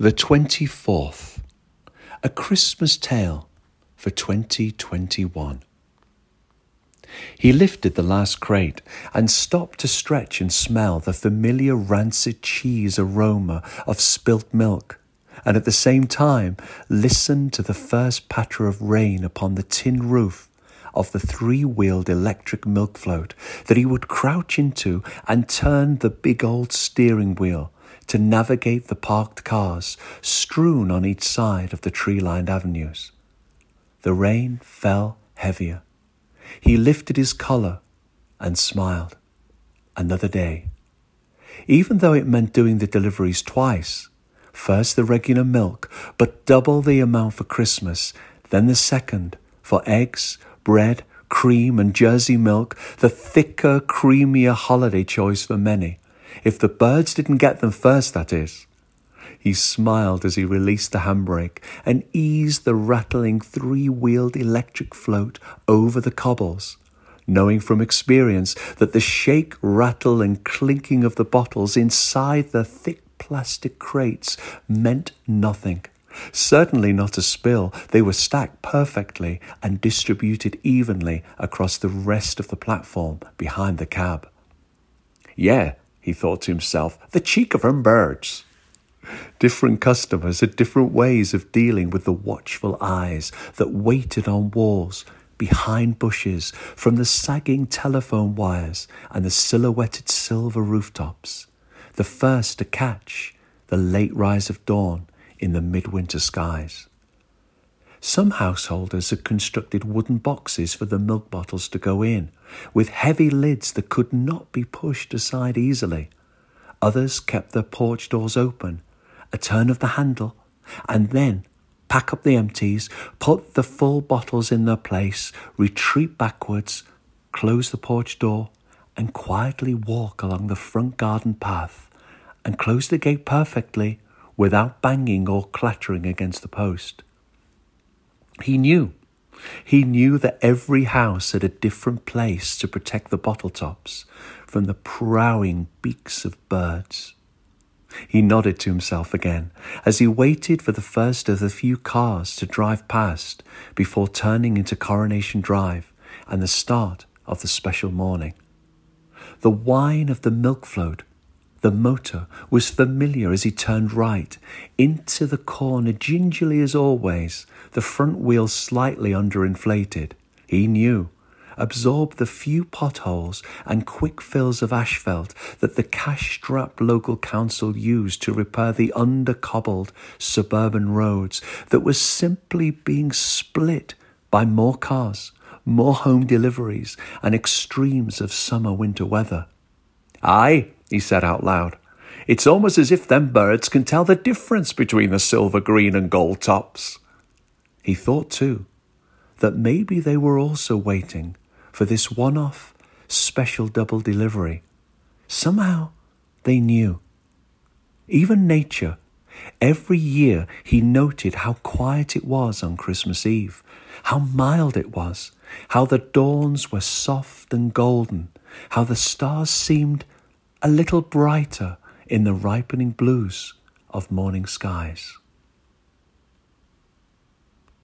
The 24th, a Christmas tale for 2021. He lifted the last crate and stopped to stretch and smell the familiar rancid cheese aroma of spilt milk, and at the same time listened to the first patter of rain upon the tin roof of the three wheeled electric milk float that he would crouch into and turn the big old steering wheel to navigate the parked cars strewn on each side of the tree lined avenues. The rain fell heavier. He lifted his collar and smiled. Another day. Even though it meant doing the deliveries twice, first the regular milk, but double the amount for Christmas, then the second for eggs, bread, cream, and Jersey milk, the thicker, creamier holiday choice for many. If the birds didn't get them first, that is. He smiled as he released the handbrake and eased the rattling three wheeled electric float over the cobbles, knowing from experience that the shake, rattle, and clinking of the bottles inside the thick plastic crates meant nothing. Certainly not a spill. They were stacked perfectly and distributed evenly across the rest of the platform behind the cab. Yeah, he thought to himself, the cheek of them birds. Different customers had different ways of dealing with the watchful eyes that waited on walls, behind bushes, from the sagging telephone wires and the silhouetted silver rooftops, the first to catch the late rise of dawn in the midwinter skies. Some householders had constructed wooden boxes for the milk bottles to go in, with heavy lids that could not be pushed aside easily. Others kept their porch doors open, a turn of the handle, and then pack up the empties, put the full bottles in their place, retreat backwards, close the porch door, and quietly walk along the front garden path, and close the gate perfectly without banging or clattering against the post. He knew. He knew that every house had a different place to protect the bottle tops from the prowling beaks of birds. He nodded to himself again as he waited for the first of the few cars to drive past before turning into Coronation Drive and the start of the special morning. The whine of the milk float the motor was familiar as he turned right into the corner gingerly as always, the front wheels slightly underinflated. He knew, absorbed the few potholes and quick fills of asphalt that the cash strapped local council used to repair the under cobbled suburban roads that was simply being split by more cars, more home deliveries, and extremes of summer winter weather. Aye, he said out loud. It's almost as if them birds can tell the difference between the silver green and gold tops. He thought, too, that maybe they were also waiting for this one off special double delivery. Somehow they knew. Even nature, every year he noted how quiet it was on Christmas Eve, how mild it was, how the dawns were soft and golden, how the stars seemed a little brighter in the ripening blues of morning skies.